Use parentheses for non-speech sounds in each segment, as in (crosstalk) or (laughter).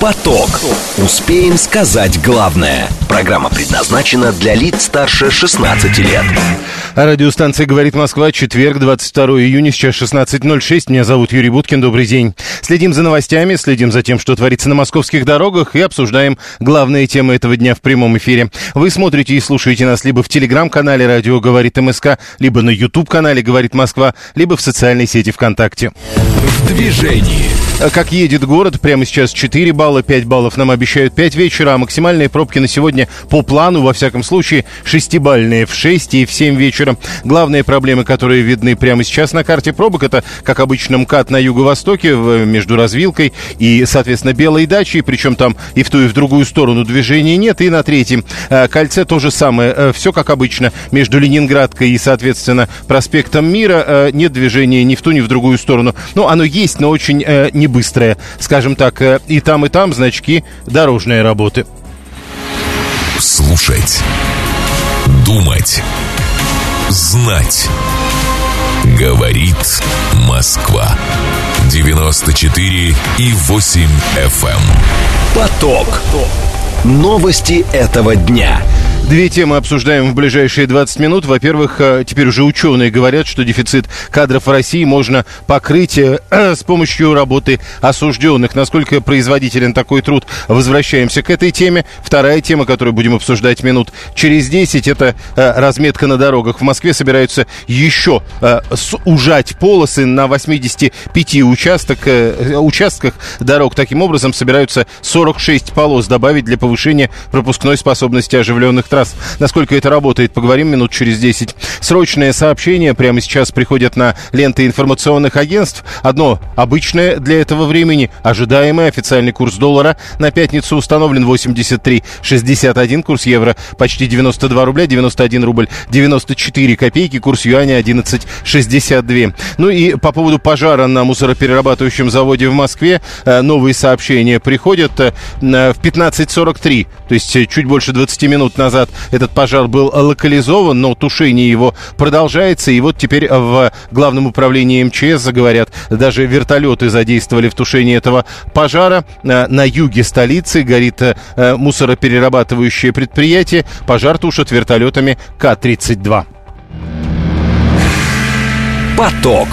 Поток. Успеем сказать главное. Программа предназначена для лиц старше 16 лет. А радиостанция «Говорит Москва», четверг, 22 июня, сейчас 16.06. Меня зовут Юрий Буткин, добрый день. Следим за новостями, следим за тем, что творится на московских дорогах и обсуждаем главные темы этого дня в прямом эфире. Вы смотрите и слушаете нас либо в телеграм-канале «Радио говорит МСК», либо на YouTube-канале «Говорит Москва», либо в социальной сети ВКонтакте. В движении. Как едет город, прямо сейчас 4 балла, 5 баллов нам обещают 5 вечера, а максимальные пробки на сегодня по плану, во всяком случае, 6-бальные в 6 и в 7 вечера. Главные проблемы, которые видны прямо сейчас на карте пробок, это, как обычно, МКАД на юго-востоке, между развилкой и, соответственно, Белой дачей, причем там и в ту, и в другую сторону движения нет, и на третьем э, кольце то же самое, э, все как обычно, между Ленинградкой и, соответственно, проспектом Мира э, нет движения ни в ту, ни в другую сторону. Ну, оно есть, но очень не быстрое, скажем так, и там, и там значки дорожной работы. Слушать. Думать. Знать. Говорит Москва. 94 и 8 FM. Эм. Поток. Новости этого дня. Две темы обсуждаем в ближайшие 20 минут. Во-первых, э, теперь уже ученые говорят, что дефицит кадров в России можно покрыть э, (clears throat) с помощью работы осужденных. Насколько производителен такой труд? Возвращаемся к этой теме. Вторая тема, которую будем обсуждать минут через 10, это э, разметка на дорогах. В Москве собираются еще ужать полосы на 85 участок, участках дорог. Таким образом, собираются 46 полос добавить для повышения пропускной способности оживленных транспортов раз. Насколько это работает, поговорим минут через 10. Срочное сообщение прямо сейчас приходят на ленты информационных агентств. Одно обычное для этого времени, ожидаемый официальный курс доллара на пятницу установлен 83,61, курс евро почти 92 рубля, 91 рубль 94 копейки, курс юаня 11,62. Ну и по поводу пожара на мусороперерабатывающем заводе в Москве э, новые сообщения приходят э, в 15.43, то есть э, чуть больше 20 минут назад этот пожар был локализован, но тушение его продолжается. И вот теперь в Главном управлении МЧС говорят, даже вертолеты задействовали в тушении этого пожара. Э, на юге столицы горит э, мусороперерабатывающее предприятие. Пожар тушат вертолетами К-32. Поток.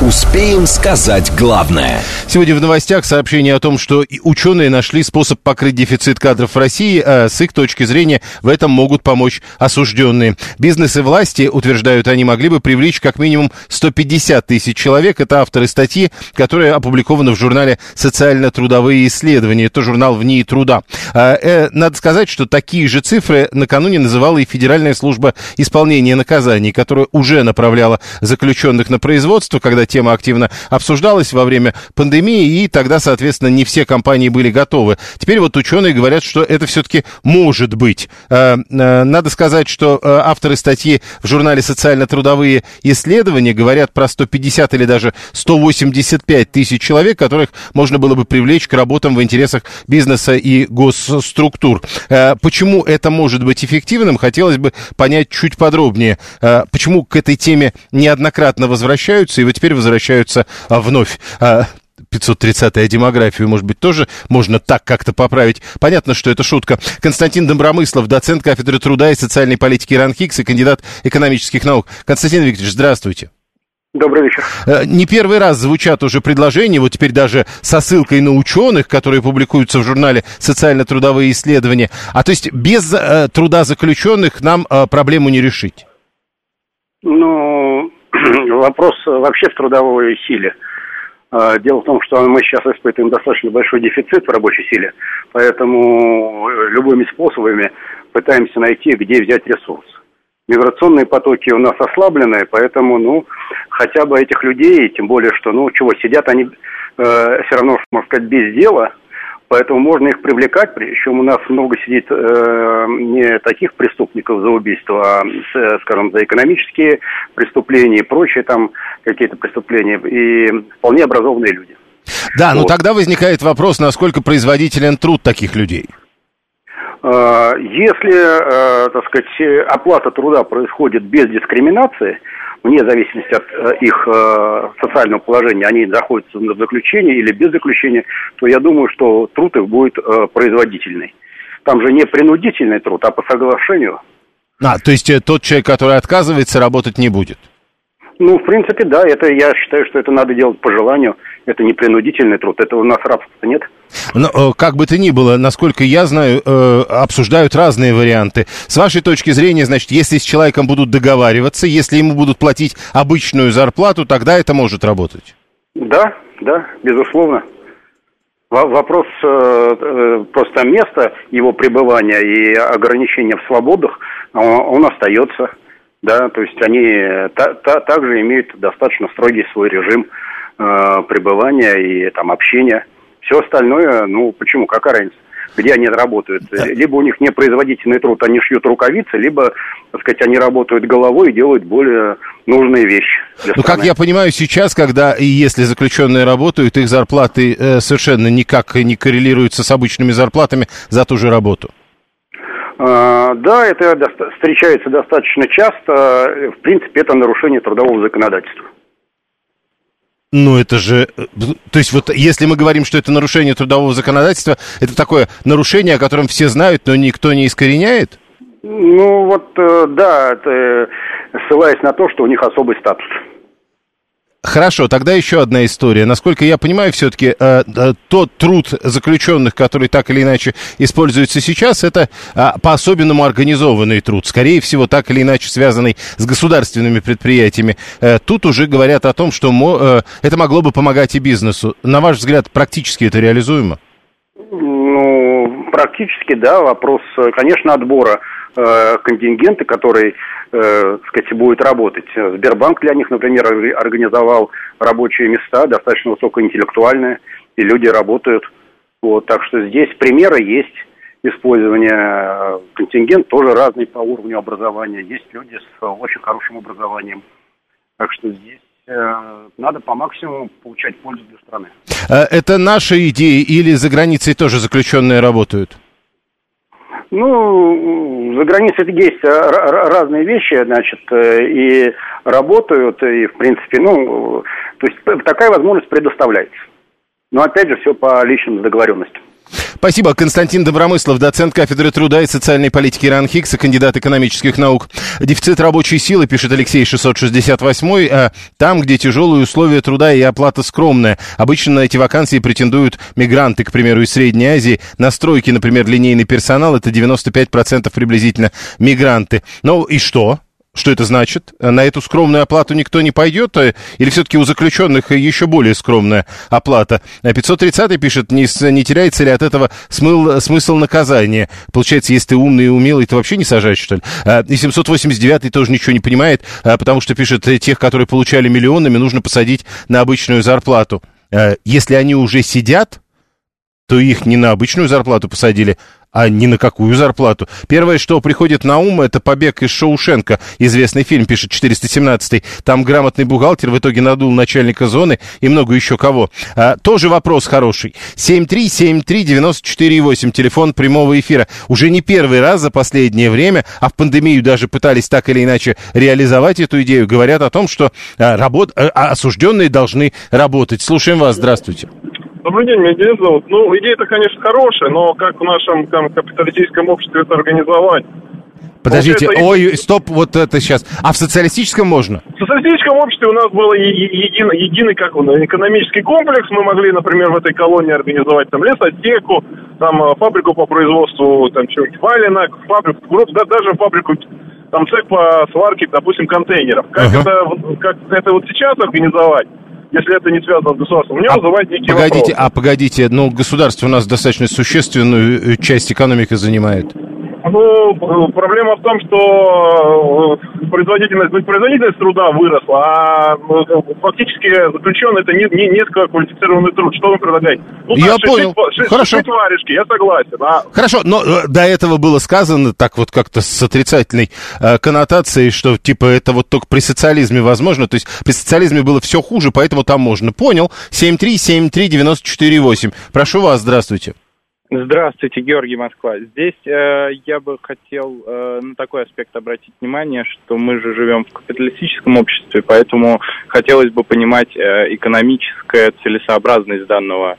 Успеем сказать главное. Сегодня в новостях сообщение о том, что ученые нашли способ покрыть дефицит кадров в России, а с их точки зрения в этом могут помочь осужденные. Бизнес и власти, утверждают они, могли бы привлечь как минимум 150 тысяч человек. Это авторы статьи, которая опубликована в журнале «Социально-трудовые исследования». Это журнал «В ней труда». А, э, надо сказать, что такие же цифры накануне называла и Федеральная служба исполнения наказаний, которая уже направляла заключенных на производство, когда тема активно обсуждалась во время пандемии, и тогда, соответственно, не все компании были готовы. Теперь вот ученые говорят, что это все-таки может быть. Э, э, надо сказать, что э, авторы статьи в журнале «Социально-трудовые исследования» говорят про 150 или даже 185 тысяч человек, которых можно было бы привлечь к работам в интересах бизнеса и госструктур. Почему это может быть эффективным, хотелось бы понять чуть подробнее. Почему к этой теме неоднократно возвращаются, и вот теперь возвращаются а, вновь. 530-я а, демографию, может быть, тоже можно так как-то поправить. Понятно, что это шутка. Константин Добромыслов, доцент кафедры труда и социальной политики РАНХИКС и кандидат экономических наук. Константин Викторович, здравствуйте. Добрый вечер. Э, не первый раз звучат уже предложения, вот теперь даже со ссылкой на ученых, которые публикуются в журнале «Социально-трудовые исследования». А то есть без э, труда заключенных нам э, проблему не решить? Ну, (clears throat) вопрос вообще в трудовой силе. А, дело в том, что мы сейчас испытываем достаточно большой дефицит в рабочей силе, поэтому любыми способами пытаемся найти, где взять ресурс. Миграционные потоки у нас ослаблены, поэтому, ну, хотя бы этих людей, тем более, что, ну, чего, сидят они э, все равно, можно сказать, без дела – Поэтому можно их привлекать, причем у нас много сидит э, не таких преступников за убийство, а, скажем, за экономические преступления и прочие там какие-то преступления, и вполне образованные люди. Да, вот. но тогда возникает вопрос, насколько производителен труд таких людей. Если, так сказать, оплата труда происходит без дискриминации, вне зависимости от их социального положения, они находятся в заключении или без заключения, то я думаю, что труд их будет производительный. Там же не принудительный труд, а по соглашению. А, то есть тот человек, который отказывается, работать не будет? Ну, в принципе, да, это я считаю, что это надо делать по желанию. Это не принудительный труд, это у нас рабства нет. Но, э, как бы то ни было, насколько я знаю, э, обсуждают разные варианты. С вашей точки зрения, значит, если с человеком будут договариваться, если ему будут платить обычную зарплату, тогда это может работать? Да, да, безусловно. Вопрос э, просто места его пребывания и ограничения в свободах, он остается да, то есть они та, та, также имеют достаточно строгий свой режим э, пребывания и там общения. Все остальное, ну почему, какая разница? где они работают. Либо у них непроизводительный труд, они шьют рукавицы, либо, так сказать, они работают головой и делают более нужные вещи. Ну, как я понимаю, сейчас, когда и если заключенные работают, их зарплаты э, совершенно никак не коррелируются с обычными зарплатами за ту же работу. А, да, это встречается достаточно часто. В принципе, это нарушение трудового законодательства. Ну, это же... То есть вот если мы говорим, что это нарушение трудового законодательства, это такое нарушение, о котором все знают, но никто не искореняет? Ну, вот, э, да, это, ссылаясь на то, что у них особый статус. Хорошо, тогда еще одна история. Насколько я понимаю, все-таки э, э, тот труд заключенных, который так или иначе используется сейчас, это э, по-особенному организованный труд, скорее всего, так или иначе связанный с государственными предприятиями. Э, тут уже говорят о том, что мо, э, это могло бы помогать и бизнесу. На ваш взгляд, практически это реализуемо? Ну, практически, да. Вопрос, э, конечно, отбора э, контингента, который э, сказать, будет работать. Сбербанк для них, например, организовал рабочие места, достаточно высокоинтеллектуальные, и люди работают. Вот, так что здесь примеры есть использования э, контингент тоже разный по уровню образования. Есть люди с очень хорошим образованием. Так что здесь э, надо по максимуму получать пользу для страны. Э, это наша идея или за границей тоже заключенные работают? Ну, за границей есть разные вещи, значит, э, и работают, и, в принципе, ну, то есть такая возможность предоставляется. Но, опять же, все по личным договоренностям. Спасибо. Константин Добромыслов, доцент кафедры труда и социальной политики РАН Хиггса, кандидат экономических наук. Дефицит рабочей силы, пишет Алексей 668, а там, где тяжелые условия труда и оплата скромная. Обычно на эти вакансии претендуют мигранты, к примеру, из Средней Азии. На стройке, например, линейный персонал, это 95% приблизительно мигранты. Ну и что? Что это значит? На эту скромную оплату никто не пойдет? Э, или все-таки у заключенных еще более скромная оплата? 530 пишет, не, не теряется ли от этого смыл, смысл наказания? Получается, если ты умный и умелый, ты вообще не сажаешь, что ли? И 789 тоже ничего не понимает, потому что пишет, э, тех, которые получали миллионами, нужно посадить на обычную зарплату. Если они уже сидят, то их не на обычную зарплату посадили, а ни на какую зарплату. Первое, что приходит на ум, это побег из Шоушенка. Известный фильм, пишет 417-й. Там грамотный бухгалтер в итоге надул начальника зоны и много еще кого. А, тоже вопрос хороший. 7373948, телефон прямого эфира. Уже не первый раз за последнее время, а в пандемию даже пытались так или иначе реализовать эту идею, говорят о том, что а, работ... а, осужденные должны работать. Слушаем вас, здравствуйте. Добрый день, меня Денис зовут. Ну, идея-то, конечно, хорошая, но как в нашем там, капиталистическом обществе это организовать? Подождите, ой, стоп, вот это сейчас. А в социалистическом можно? В социалистическом обществе у нас был единый, единый как он, экономический комплекс. Мы могли, например, в этой колонии организовать там лесотеку, там э, фабрику по производству там чего-нибудь валенок, фабрику, да, даже фабрику там цех по сварке, допустим, контейнеров. Как, ага. это, как это вот сейчас организовать? Если это не связано с государством. Мне а вызывает некие погодите, вопросы. А погодите, ну, государство у нас достаточно существенную э, часть экономики занимает. Ну, проблема в том, что э, производительность, ну, производительность труда выросла, а ну, фактически заключен это не, не низкоквалифицированный труд. Что вы предлагаете? Ну, я шить, понял. Шить, Хорошо. Шить варежки, я согласен. А... Хорошо, но э, до этого было сказано так вот как-то с отрицательной э, коннотацией, что типа это вот только при социализме возможно. То есть при социализме было все хуже, поэтому там можно. Понял. 7373948. Прошу вас, здравствуйте. Здравствуйте, Георгий Москва. Здесь э, я бы хотел э, на такой аспект обратить внимание, что мы же живем в капиталистическом обществе, поэтому хотелось бы понимать э, экономическая целесообразность данного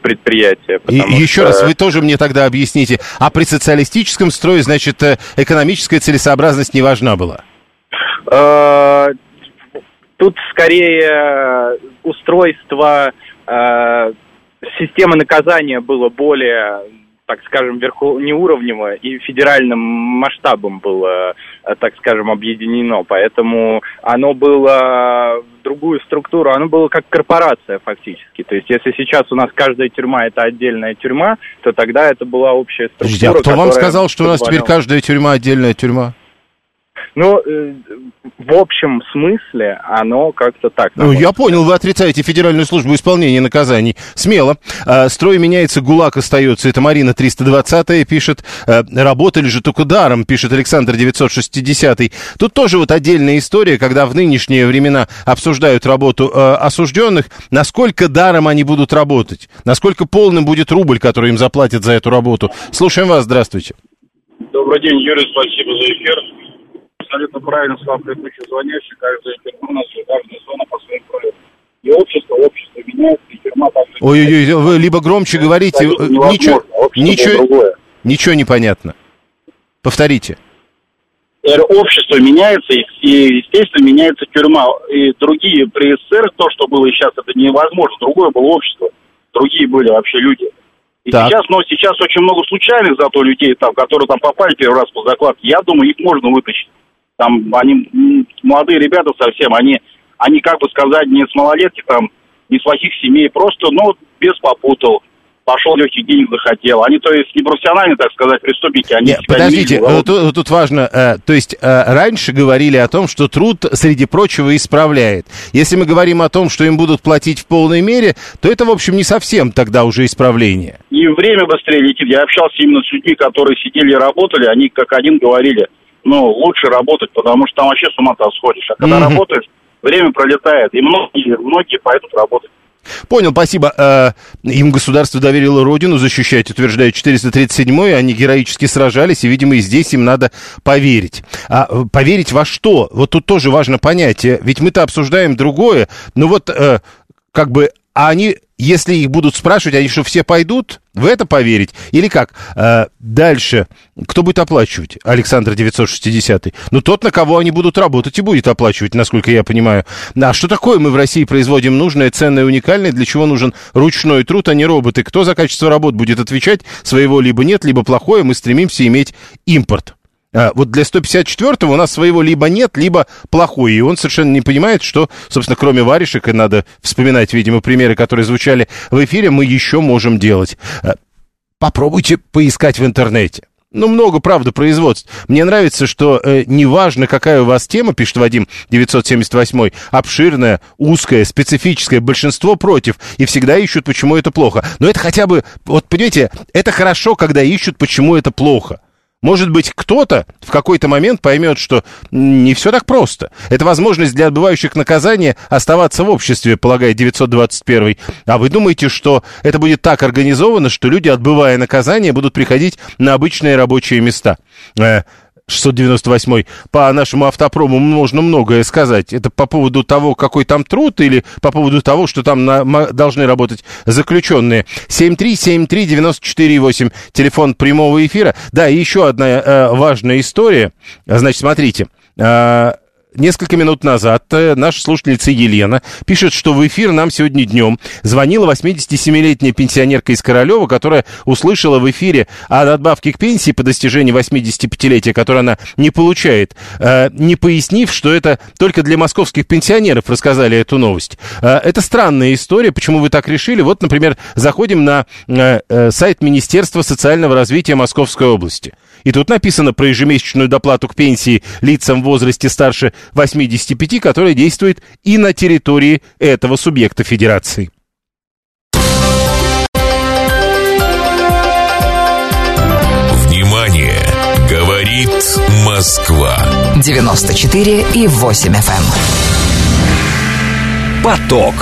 предприятия. И, еще что... раз, вы тоже мне тогда объясните, а при социалистическом строе, значит, э, экономическая целесообразность не важна была? Э, тут скорее устройство э, система наказания была более, так скажем, верху, неуровнево и федеральным масштабом было, э, так скажем, объединено. Поэтому оно было в другую структуру, оно было как корпорация фактически. То есть если сейчас у нас каждая тюрьма это отдельная тюрьма, то тогда это была общая структура. Подождите, а кто вам сказал, что у нас теперь каждая тюрьма отдельная тюрьма? Ну, э, в общем смысле оно как-то так. Ну, я понял, вы отрицаете Федеральную службу исполнения наказаний. Смело. А, строй меняется, ГУЛАГ остается. Это Марина 320 пишет. А, работали же только даром, пишет Александр 960 Тут тоже вот отдельная история, когда в нынешние времена обсуждают работу а, осужденных, насколько даром они будут работать, насколько полным будет рубль, который им заплатят за эту работу. Слушаем вас, здравствуйте. Добрый день, Юрий, спасибо за эфир абсолютно правильно сказал предыдущий звонящий, каждая тюрьма у нас, каждая зона по своим правилам. И общество, общество меняется, и тюрьма также... Ой-ой-ой, вы либо громче говорите, ничего, ничего, ничего не понятно. Повторите. Общество меняется, и, естественно, меняется тюрьма. И другие, при СССР, то, что было сейчас, это невозможно. Другое было общество. Другие были вообще люди. И так. сейчас, но сейчас очень много случайных зато людей, там, которые там попали первый раз по закладке. Я думаю, их можно вытащить. Там они молодые ребята совсем, они, они как бы сказать, не с малолетки, там, не с плохих семей, просто, ну, без попутал пошел легких денег захотел. Они, то есть, не профессиональные, так сказать, преступники. Они Нет, подождите, не тут, тут важно, э, то есть, э, раньше говорили о том, что труд, среди прочего, исправляет. Если мы говорим о том, что им будут платить в полной мере, то это, в общем, не совсем тогда уже исправление. И время быстрее летит. Я общался именно с людьми, которые сидели и работали, они как один говорили – ну, лучше работать, потому что там вообще с ума сходишь. А когда mm-hmm. работаешь, время пролетает, и многие, многие пойдут работать. Понял, спасибо. Э, им государство доверило родину защищать, утверждает 437-й. Они героически сражались, и, видимо, и здесь им надо поверить. А поверить во что? Вот тут тоже важно понять. Ведь мы-то обсуждаем другое. Ну вот, э, как бы, а они если их будут спрашивать, они что, все пойдут в это поверить? Или как? А, дальше. Кто будет оплачивать? Александр 960. Ну, тот, на кого они будут работать, и будет оплачивать, насколько я понимаю. А что такое мы в России производим нужное, ценное, уникальное? Для чего нужен ручной труд, а не роботы? Кто за качество работ будет отвечать? Своего либо нет, либо плохое. Мы стремимся иметь импорт. А, вот для 154-го у нас своего либо нет, либо плохой. И он совершенно не понимает, что, собственно, кроме варежек, и надо вспоминать, видимо, примеры, которые звучали в эфире, мы еще можем делать. А, попробуйте поискать в интернете. Ну, много, правда, производств. Мне нравится, что э, неважно, какая у вас тема, пишет Вадим 978, обширная, узкая, специфическая, большинство против, и всегда ищут, почему это плохо. Но это хотя бы, вот, понимаете, это хорошо, когда ищут, почему это плохо. Может быть, кто-то в какой-то момент поймет, что не все так просто. Это возможность для отбывающих наказания оставаться в обществе, полагает 921. А вы думаете, что это будет так организовано, что люди, отбывая наказание, будут приходить на обычные рабочие места? Э, 698 по нашему автопрому можно многое сказать. Это по поводу того, какой там труд, или по поводу того, что там на, должны работать заключенные. 7373948, телефон прямого эфира. Да, и еще одна э, важная история. Значит, смотрите. Э, несколько минут назад э, наша слушательница Елена пишет, что в эфир нам сегодня днем звонила 87-летняя пенсионерка из Королева, которая услышала в эфире о надбавке к пенсии по достижении 85-летия, которую она не получает, э, не пояснив, что это только для московских пенсионеров рассказали эту новость. Э, это странная история, почему вы так решили. Вот, например, заходим на сайт Министерства социального развития Московской области. И тут написано про ежемесячную доплату к пенсии лицам в возрасте старше 85, которая действует и на территории этого субъекта федерации. Внимание! Говорит Москва. 94 и 8 FM. Эм. Поток.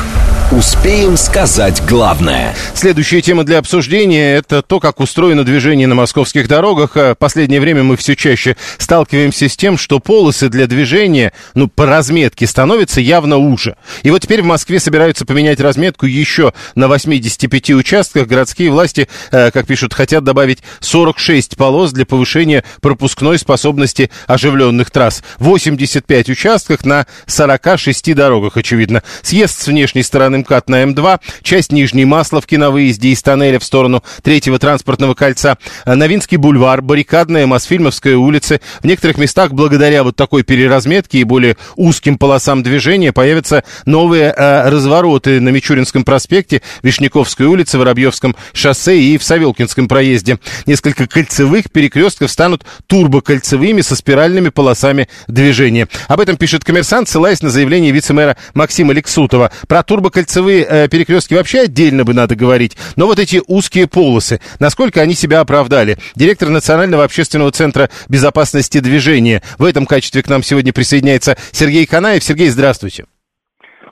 Успеем сказать главное. Следующая тема для обсуждения – это то, как устроено движение на московских дорогах. В э, последнее время мы все чаще сталкиваемся с тем, что полосы для движения, ну, по разметке становятся явно уже. И вот теперь в Москве собираются поменять разметку еще на 85 участках. Городские власти, э, как пишут, хотят добавить 46 полос для повышения пропускной способности оживленных трасс. 85 участках на 46 дорогах, очевидно. Съезд с внешней стороны МКАД на М2, часть Нижней Масловки на выезде из тоннеля в сторону третьего транспортного кольца, э, Новинский бульвар, Баррикадная, Мосфильмовская улица. В некоторых местах благодаря вот такой переразметке и более узким полосам движения появятся новые э, развороты на Мичуринском проспекте, Вишняковской улице, Воробьевском шоссе и в Савелкинском проезде. Несколько кольцевых перекрестков станут турбокольцевыми со спиральными полосами движения. Об этом пишет коммерсант, ссылаясь на заявление вице-мэра Максима Лексутова. Про турбокольцевые кольцевые э, перекрестки вообще отдельно бы надо говорить, но вот эти узкие полосы, насколько они себя оправдали. Директор Национального общественного центра безопасности движения. В этом качестве к нам сегодня присоединяется Сергей Канаев. Сергей, здравствуйте.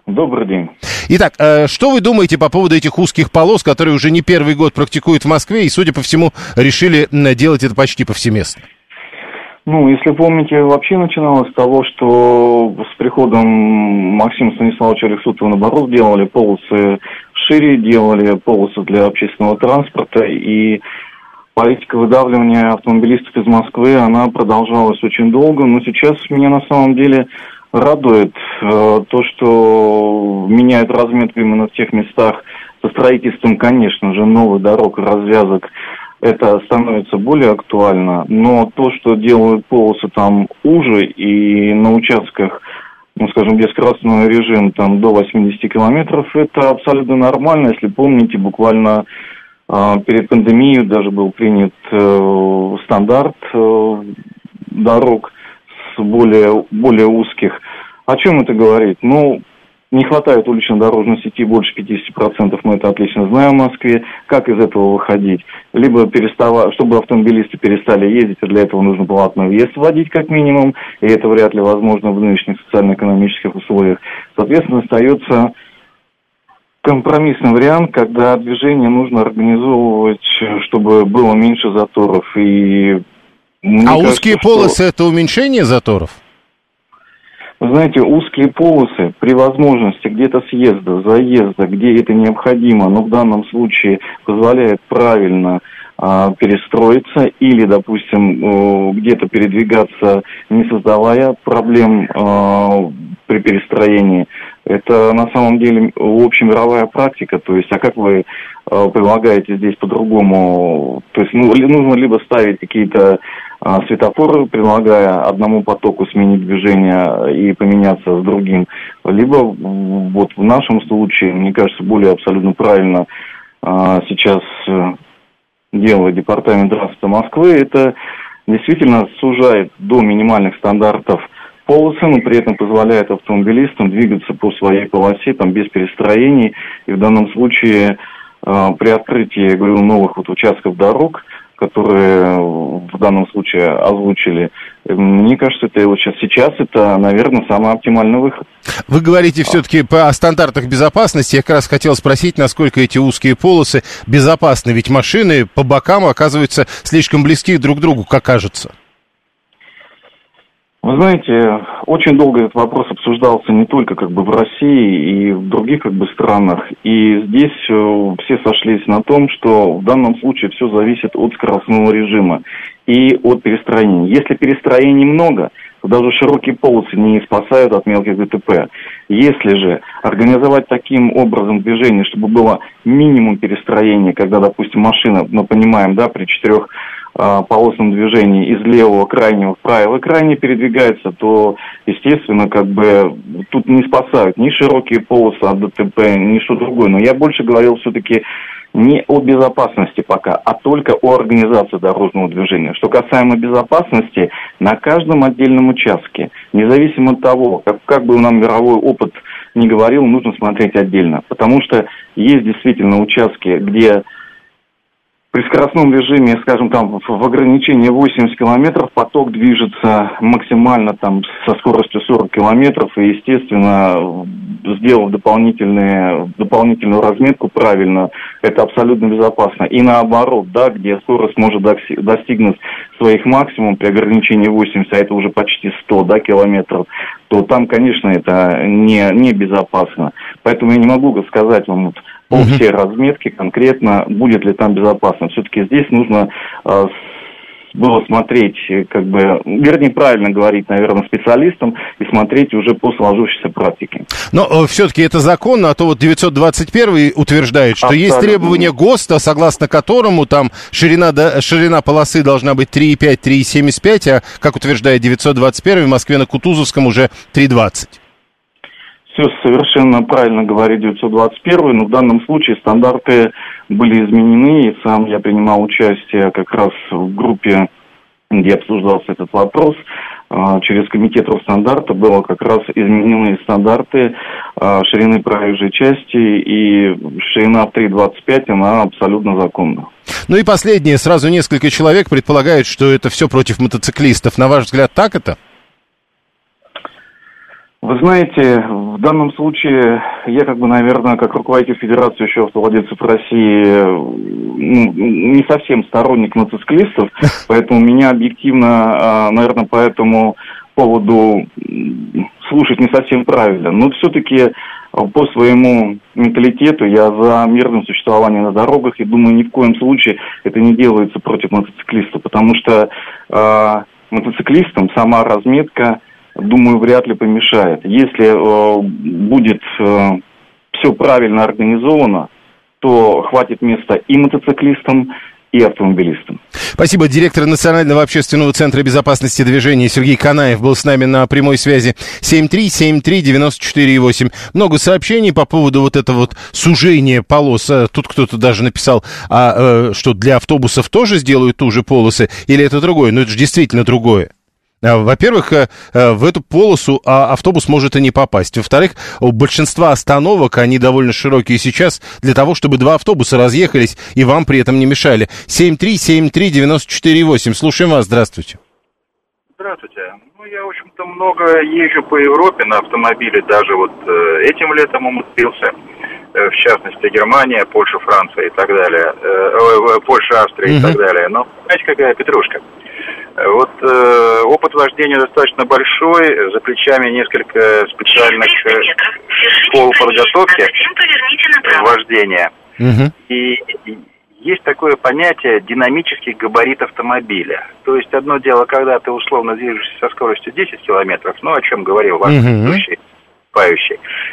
Добрый день. Итак, э, что вы думаете по поводу этих узких полос, которые уже не первый год практикуют в Москве и, судя по всему, решили делать это почти повсеместно? Ну, если помните, вообще начиналось с того, что с приходом Максима Станиславовича Рексутова, наоборот, делали полосы шире, делали полосы для общественного транспорта, и политика выдавливания автомобилистов из Москвы, она продолжалась очень долго, но сейчас меня на самом деле радует э, то, что меняют разметку именно в тех местах. Со строительством, конечно же, новых дорог и развязок это становится более актуально, но то, что делают полосы там уже и на участках, ну, скажем, без режим там до 80 километров, это абсолютно нормально. Если помните, буквально э, перед пандемией даже был принят э, стандарт э, дорог с более, более узких. О чем это говорит? Ну, не хватает улично-дорожной сети больше 50%, мы это отлично знаем в Москве. Как из этого выходить? Либо перестава, чтобы автомобилисты перестали ездить, а для этого нужно платный въезд вводить как минимум, и это вряд ли возможно в нынешних социально-экономических условиях. Соответственно, остается компромиссный вариант, когда движение нужно организовывать, чтобы было меньше заторов. И а кажется, узкие полосы что... это уменьшение заторов? Знаете, узкие полосы при возможности где-то съезда, заезда, где это необходимо, но в данном случае позволяет правильно а, перестроиться или, допустим, где-то передвигаться, не создавая проблем а, при перестроении. Это на самом деле общемировая практика, то есть, а как вы предлагаете здесь по-другому? То есть, ну, нужно либо ставить какие-то а, светофоры, предлагая одному потоку сменить движение и поменяться с другим. Либо вот в нашем случае, мне кажется, более абсолютно правильно а, сейчас э, делает Департамент транспорта Москвы, это действительно сужает до минимальных стандартов полосы, но при этом позволяет автомобилистам двигаться по своей полосе, там, без перестроений. И в данном случае э, при открытии, я говорю, новых вот участков дорог – которые в данном случае озвучили. Мне кажется, это вот сейчас, сейчас это, наверное, самый оптимальный выход. Вы говорите все-таки по стандартах безопасности. Я как раз хотел спросить, насколько эти узкие полосы безопасны. Ведь машины по бокам оказываются слишком близки друг к другу, как кажется. Вы знаете, очень долго этот вопрос обсуждался не только как бы в России и в других как бы странах. И здесь э, все сошлись на том, что в данном случае все зависит от скоростного режима и от перестроения. Если перестроений много, то даже широкие полосы не спасают от мелких ДТП. Если же организовать таким образом движение, чтобы было минимум перестроения, когда, допустим, машина, мы понимаем, да, при четырех полосном движении из левого крайнего в правый крайний передвигается, то, естественно, как бы тут не спасают ни широкие полосы от ДТП, ни что другое. Но я больше говорил все-таки не о безопасности пока, а только о организации дорожного движения. Что касаемо безопасности, на каждом отдельном участке, независимо от того, как, как бы нам мировой опыт не говорил, нужно смотреть отдельно. Потому что есть действительно участки, где при скоростном режиме, скажем, там в ограничении 80 километров поток движется максимально там со скоростью 40 километров, и, естественно, сделав дополнительные, дополнительную разметку правильно, это абсолютно безопасно. И наоборот, да, где скорость может достигнуть своих максимум при ограничении 80, а это уже почти 100 да, километров, то там, конечно, это не, не безопасно. Поэтому я не могу сказать вам вот, по всей разметке конкретно, будет ли там безопасно. Все-таки здесь нужно э, было смотреть, как бы, вернее, правильно говорить, наверное, специалистам и смотреть уже по сложившейся практике. Но э, все-таки это закон, а то вот 921 утверждает, что Абсолютно. есть требования ГОСТа, согласно которому там ширина, да, ширина полосы должна быть 3,5, 3,75, а, как утверждает 921 в Москве на Кутузовском уже 3,20. Все совершенно правильно говорит 921, но в данном случае стандарты были изменены, и сам я принимал участие как раз в группе, где обсуждался этот вопрос. А, через комитет Росстандарта было как раз изменены стандарты а, ширины проезжей части, и ширина в 3,25, она абсолютно законна. Ну и последнее, сразу несколько человек предполагают, что это все против мотоциклистов. На ваш взгляд, так это? Вы знаете, в данном случае я как бы, наверное, как руководитель Федерации еще автовладельцев России ну, не совсем сторонник мотоциклистов, (laughs) поэтому меня объективно, а, наверное, по этому поводу слушать не совсем правильно. Но все-таки по своему менталитету я за мирным существованием на дорогах и думаю, ни в коем случае это не делается против мотоциклистов, потому что э, мотоциклистам сама разметка – думаю, вряд ли помешает. Если э, будет э, все правильно организовано, то хватит места и мотоциклистам, и автомобилистам. Спасибо. Директор Национального общественного центра безопасности движения Сергей Канаев был с нами на прямой связи. 7373948. Много сообщений по поводу вот этого вот сужения полос. Э, тут кто-то даже написал, а, э, что для автобусов тоже сделают ту же полосы, или это другое? Но это же действительно другое. Э, во-первых, э, э, в эту полосу а, автобус может и не попасть. Во-вторых, у большинства остановок, они довольно широкие сейчас, для того, чтобы два автобуса разъехались и вам при этом не мешали. 7373948. Слушаем вас. Здравствуйте. Здравствуйте. Ну, я, в общем-то, много езжу по Европе на автомобиле. Даже вот этим летом умудрился. В частности, Германия, Польша, Франция и так далее. Польша, Австрия и так далее. Но, знаете, какая петрушка? Вот э, опыт вождения достаточно большой, за плечами несколько специальных э, школ подготовки вождения. Угу. И есть такое понятие динамический габарит автомобиля. То есть одно дело, когда ты условно движешься со скоростью 10 километров, ну, о чем говорил ваш предыдущий угу.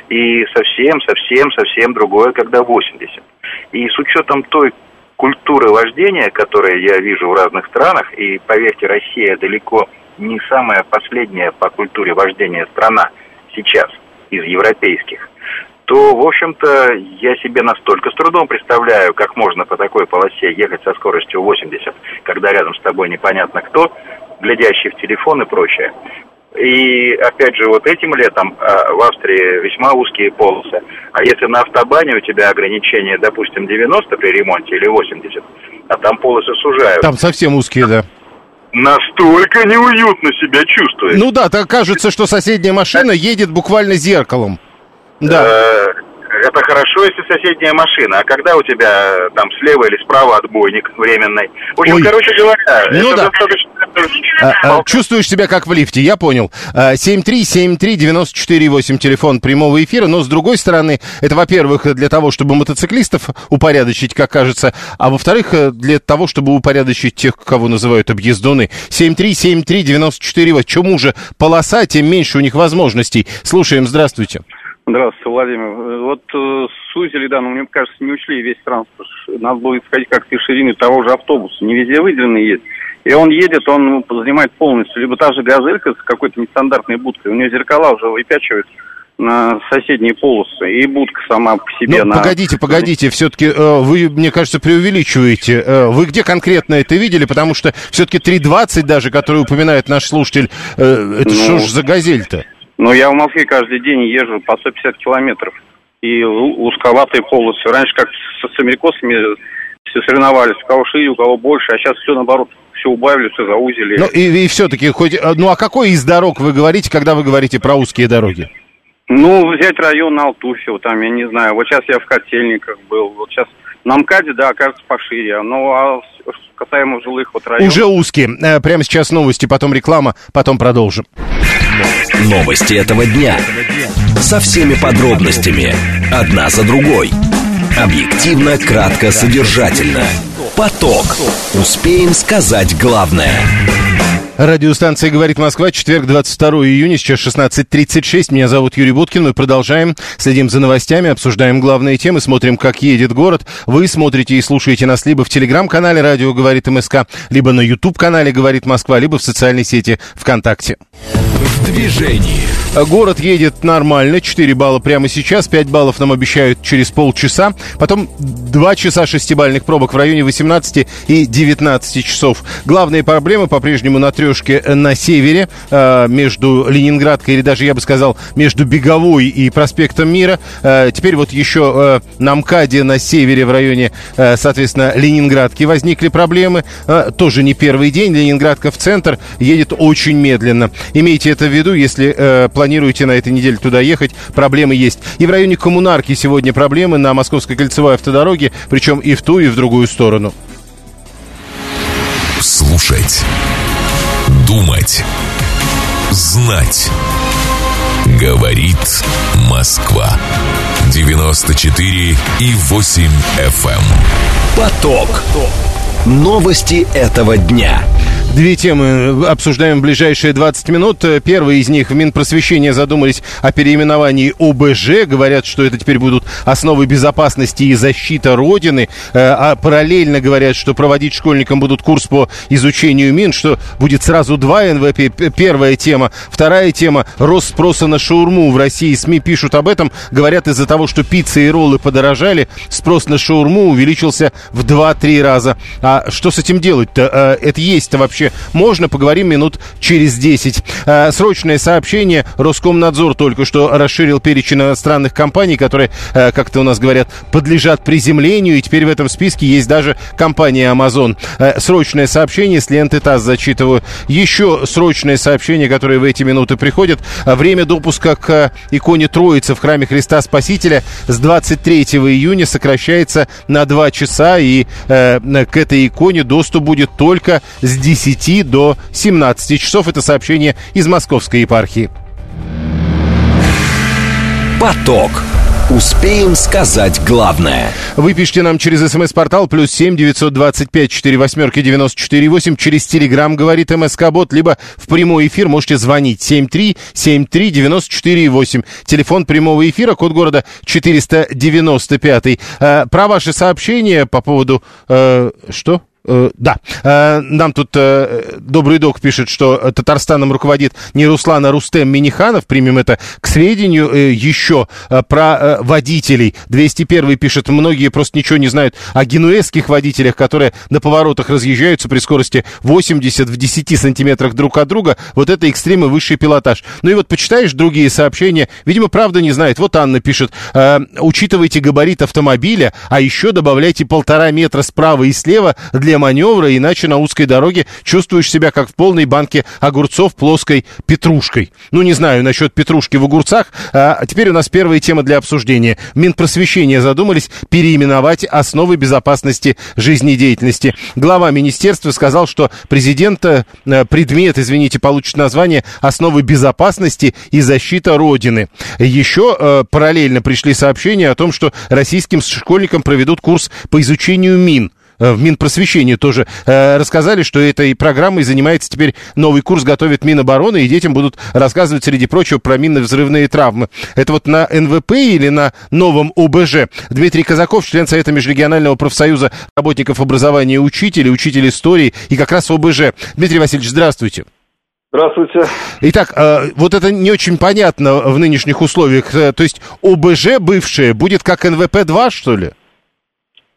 и совсем, совсем, совсем другое, когда 80. И с учетом той культуры вождения, которые я вижу в разных странах, и поверьте, Россия далеко не самая последняя по культуре вождения страна сейчас из европейских, то, в общем-то, я себе настолько с трудом представляю, как можно по такой полосе ехать со скоростью 80, когда рядом с тобой непонятно кто, глядящий в телефон и прочее. И опять же, вот этим летом э, в Австрии весьма узкие полосы. А если на автобане у тебя ограничение, допустим, 90 при ремонте или 80, а там полосы сужают. Там совсем узкие, да. Настолько неуютно себя чувствуешь. Ну да, так кажется, что соседняя машина едет буквально зеркалом. Да. Э, это хорошо, если соседняя машина. А когда у тебя там слева или справа отбойник временный? В общем, Ой. короче говоря, ну, да. достаточно... А, а, чувствуешь себя как в лифте, я понял. 7373948, а, телефон прямого эфира. Но, с другой стороны, это, во-первых, для того, чтобы мотоциклистов упорядочить, как кажется, а во-вторых, для того, чтобы упорядочить тех, кого называют объездуны. 7373948. Чему же полоса, тем меньше у них возможностей. Слушаем, здравствуйте. Здравствуйте, Владимир. Вот э, сузили, да, но мне кажется, не учли весь транспорт. Надо было исходить из ширины того же автобуса. Не везде выделенный есть. И он едет, он занимает полностью. Либо та же газелька с какой-то нестандартной будкой. У нее зеркала уже выпячивают на соседние полосы. И будка сама по себе. Ну, на... погодите, погодите, все-таки э, вы, мне кажется, преувеличиваете. Э, вы где конкретно это видели? Потому что все-таки 3.20 даже, который упоминает наш слушатель, э, это ну, что ж за газель-то? Ну, я в Москве каждый день езжу по 150 километров. И узковатые полосы. Раньше как с, с америкосами все соревновались, у кого шире, у кого больше, а сейчас все наоборот, все убавили, все заузили. Ну и, и все-таки хоть, ну а какой из дорог вы говорите, когда вы говорите про узкие дороги? Ну, взять район Алтуфьево, там, я не знаю, вот сейчас я в Котельниках был, вот сейчас на МКАДе, да, кажется, пошире. Ну, а касаемо жилых вот районов... Уже узкие. Э, прямо сейчас новости, потом реклама, потом продолжим. Новости этого дня. Со всеми подробностями. Одна за другой. Объективно, кратко, содержательно. Поток. Успеем сказать главное. Радиостанция «Говорит Москва», четверг, 22 июня, сейчас 16.36. Меня зовут Юрий Буткин. Мы продолжаем, следим за новостями, обсуждаем главные темы, смотрим, как едет город. Вы смотрите и слушаете нас либо в телеграм-канале «Радио говорит МСК», либо на YouTube-канале «Говорит Москва», либо в социальной сети ВКонтакте. Движении. Город едет нормально, 4 балла прямо сейчас, 5 баллов нам обещают через полчаса, потом 2 часа шестибальных пробок в районе 18 и 19 часов. Главные проблемы по-прежнему на трешке на севере, э, между Ленинградкой или даже, я бы сказал, между Беговой и проспектом Мира. Э, теперь вот еще э, на МКАДе на севере в районе, соответственно, Ленинградки возникли проблемы. Тоже не первый день. Ленинградка в центр едет очень медленно. Имейте это в виду, если планируете на этой неделе туда ехать, проблемы есть. И в районе Коммунарки сегодня проблемы на Московской кольцевой автодороге, причем и в ту, и в другую сторону. Слушать. Думать. Знать. Говорит Москва. 94 и 8 FM. Эм. Поток. Новости этого дня. Две темы обсуждаем в ближайшие 20 минут. Первый из них в Минпросвещении задумались о переименовании ОБЖ. Говорят, что это теперь будут основы безопасности и защиты Родины. Э, а параллельно говорят, что проводить школьникам будут курс по изучению мин, что будет сразу два НВП. Первая тема. Вторая тема. Рост спроса на шаурму в России. СМИ пишут об этом. Говорят, из-за того, что пиццы и роллы подорожали, спрос на шаурму увеличился в 2-3 раза. А что с этим делать-то? Э, это есть-то вообще вообще можно, поговорим минут через 10. Э, срочное сообщение. Роскомнадзор только что расширил перечень иностранных компаний, которые, э, как-то у нас говорят, подлежат приземлению. И теперь в этом списке есть даже компания Amazon. Э, срочное сообщение с ленты ТАСС зачитываю. Еще срочное сообщение, которое в эти минуты приходит. Время допуска к иконе Троицы в храме Христа Спасителя с 23 июня сокращается на 2 часа. И э, к этой иконе доступ будет только с 10 10 до 17 часов. Это сообщение из Московской епархии. Поток. Успеем сказать главное. Вы пишите нам через смс-портал плюс семь девятьсот двадцать пять четыре восьмерки девяносто четыре восемь через телеграмм говорит МСК Бот, либо в прямой эфир можете звонить семь три семь три девяносто четыре восемь. Телефон прямого эфира, код города четыреста девяносто пятый. Э, про ваши сообщения по поводу... Э, что? Э, да, э, нам тут э, добрый док пишет, что Татарстаном руководит не Руслан, а Рустем Миниханов. Примем это к сведению. Еще про водителей. 201 пишет, многие просто ничего не знают о генуэзских водителях, которые на поворотах разъезжаются при скорости 80 в 10 сантиметрах друг от друга. Вот это экстремы высший пилотаж. Ну и вот почитаешь другие сообщения. Видимо, правда не знает. Вот Анна пишет, учитывайте габарит автомобиля, а еще добавляйте полтора метра справа и слева для для маневра, иначе на узкой дороге чувствуешь себя как в полной банке огурцов плоской петрушкой. Ну, не знаю насчет петрушки в огурцах. А теперь у нас первая тема для обсуждения. Минпросвещения задумались переименовать основы безопасности жизнедеятельности. Глава министерства сказал, что президента э, предмет, извините, получит название «Основы безопасности и защита Родины». Еще э, параллельно пришли сообщения о том, что российским школьникам проведут курс по изучению мин. Э, в Минпросвещении тоже э, рассказали, что этой программой занимается теперь новый курс, готовит Минобороны, и детям будут рассказывать, среди прочего, про минно-взрывные травмы. Это вот на НВП или на новом ОБЖ? Дмитрий Казаков, член Совета Межрегионального профсоюза работников образования и учителей, учитель истории и как раз ОБЖ. Дмитрий Васильевич, здравствуйте. Здравствуйте. Итак, э, вот это не очень понятно в нынешних условиях. То есть ОБЖ бывшее будет как НВП-2, что ли?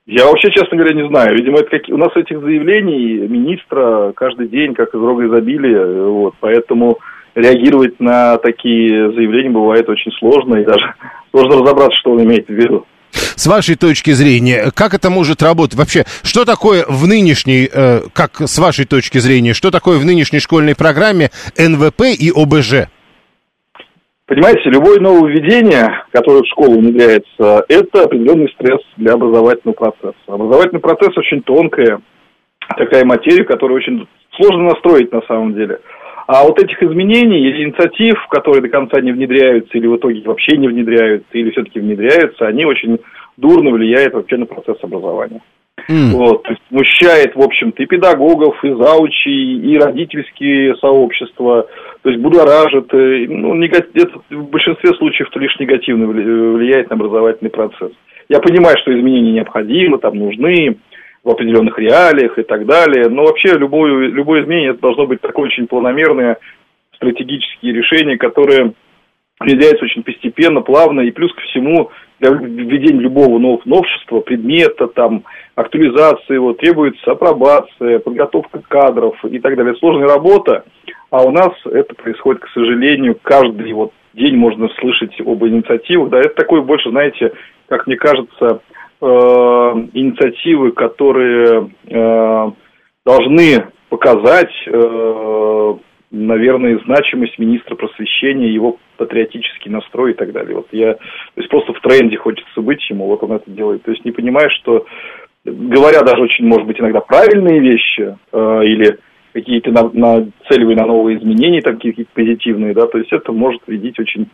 Я вообще, честно говоря, не знаю. Видимо, это как... у нас этих заявлений министра каждый день, как из рога изобилия. Вот, поэтому реагировать на такие заявления бывает очень сложно, и даже (laughs) сложно разобраться, что он имеет в виду. С вашей точки зрения, как это может работать? Вообще, что такое в нынешней, э, как с вашей точки зрения, что такое в нынешней школьной программе НВП и ОБЖ? Понимаете, любое нововведение, которое в школу внедряется, это определенный стресс для образовательного процесса. Образовательный процесс очень тонкая такая материя, которую очень сложно настроить на самом деле. А вот этих изменений или инициатив, которые до конца не внедряются, или в итоге вообще не внедряются, или все-таки внедряются, они очень дурно влияют вообще на процесс образования. Mm. Вот, то есть смущает, в общем-то, и педагогов, и заучей, и родительские сообщества, то есть будоражит, э, ну, это в большинстве случаев то лишь негативно влияет на образовательный процесс. Я понимаю, что изменения необходимы, там нужны, в определенных реалиях и так далее. Но вообще любое, любое изменение это должно быть такое очень планомерное, стратегические решения, которые внедряются очень постепенно, плавно, и плюс ко всему для введения любого нового новшества, предмета, там, актуализации его требуется апробация, подготовка кадров и так далее. Сложная работа, а у нас это происходит, к сожалению, каждый вот день можно слышать об инициативах. Да, это такое больше, знаете, как мне кажется, э, инициативы, которые э, должны показать, э, наверное, значимость министра просвещения, его патриотический настрой и так далее. Вот я, то есть просто в тренде хочется быть ему, вот он это делает. То есть не понимая, что говоря даже очень, может быть, иногда правильные вещи э, или какие-то на, нацеливая на новые изменения, там какие-то позитивные, да, то есть это может вредить очень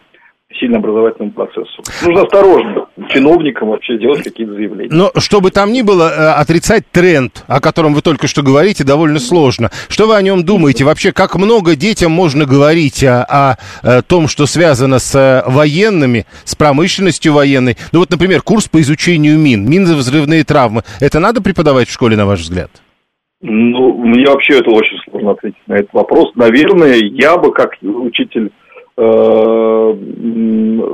сильно образовательному процессу. Нужно осторожно чиновникам вообще делать какие-то заявления. Но что бы там ни было, э, отрицать тренд, о котором вы только что говорите, довольно сложно. Что вы о нем думаете? Вообще, как много детям можно говорить о, о, о том, что связано с э, военными, с промышленностью военной? Ну вот, например, курс по изучению мин, минно-взрывные травмы. Это надо преподавать в школе, на ваш взгляд? Ну, мне вообще это очень сложно ответить на этот вопрос. Наверное, я бы, как учитель Э,